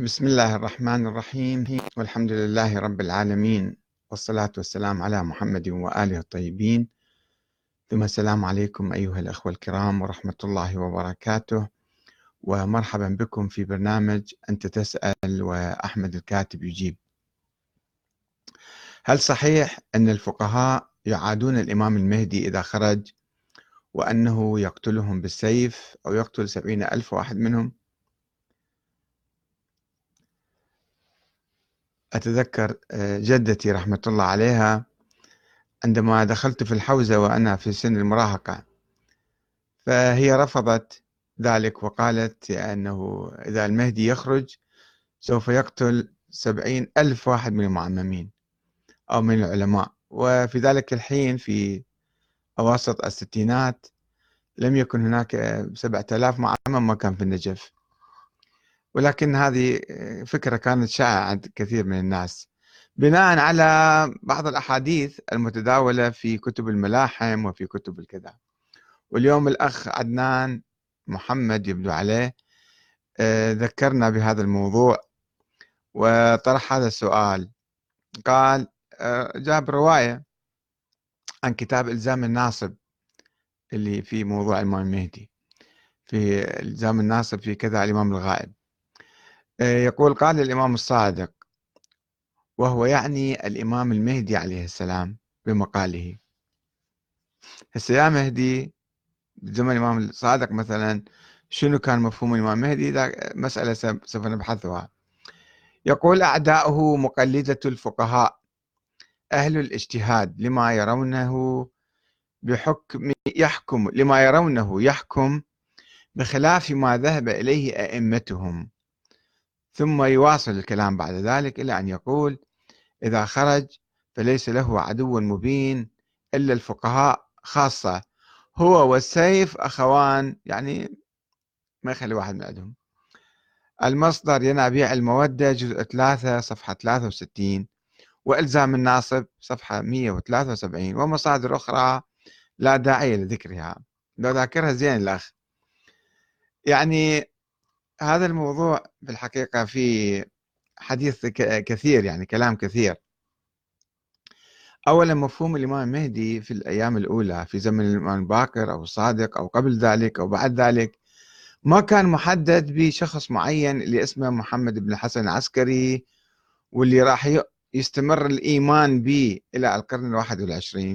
بسم الله الرحمن الرحيم. والحمد لله رب العالمين. والصلاة والسلام على محمد وآله الطيبين. ثم السلام عليكم أيها الأخوة الكرام ورحمة الله وبركاته. ومرحبا بكم في برنامج أنت تسأل وأحمد الكاتب يجيب. هل صحيح أن الفقهاء يعادون الإمام المهدي إذا خرج وأنه يقتلهم بالسيف أو يقتل سبعين ألف واحد منهم؟ أتذكر آه، جدتي رحمة الله عليها عندما دخلت في الحوزة وأنا في سن المراهقة. فهي رفضت ذلك وقالت أنه إذا المهدي يخرج سوف يقتل سبعين ألف واحد من المعممين أو من العلماء. وفي ذلك الحين في أواسط الستينات لم يكن هناك سبعة آلاف معمم ما كان في النجف. ولكن هذه فكرة كانت شائعة عند كثير من الناس. بناء على بعض الأحاديث المتداولة في كتب الملاحم وفي كتب الكذا. واليوم الأخ عدنان محمد يبدو عليه آه، ذكرنا بهذا الموضوع وطرح هذا السؤال. قال آه، جاب رواية عن كتاب إلزام الناصب اللي في موضوع الإمام المهدي. في إلزام الناصب في كذا الإمام الغائب. يقول قال الإمام الصادق وهو يعني الإمام المهدي عليه السلام بمقاله. هسه يا مهدي بزمن الإمام الصادق مثلا شنو كان مفهوم الإمام المهدي مسألة سوف نبحثها. يقول أعداؤه مقلدة الفقهاء أهل الاجتهاد لما يرونه بحكم يحكم لما يرونه يحكم بخلاف ما ذهب إليه أئمتهم. ثم يواصل الكلام بعد ذلك إلى أن يقول إذا خرج فليس له عدو مبين إلا الفقهاء خاصة هو والسيف أخوان يعني ما يخلي واحد من عندهم. المصدر ينابيع المودة جزء 3 صفحة 63 وإلزام الناصب صفحة 173 ومصادر أخرى لا داعي لذكرها. لو ذاكرها زين الأخ. يعني هذا الموضوع بالحقيقة في حديث كثير يعني كلام كثير. أولا مفهوم الإمام المهدي في الأيام الأولى في زمن الإمام الباقر أو الصادق أو قبل ذلك أو بعد ذلك ما كان محدد بشخص معين اللي اسمه محمد بن الحسن العسكري واللي راح يستمر الإيمان به إلى القرن الواحد والعشرين.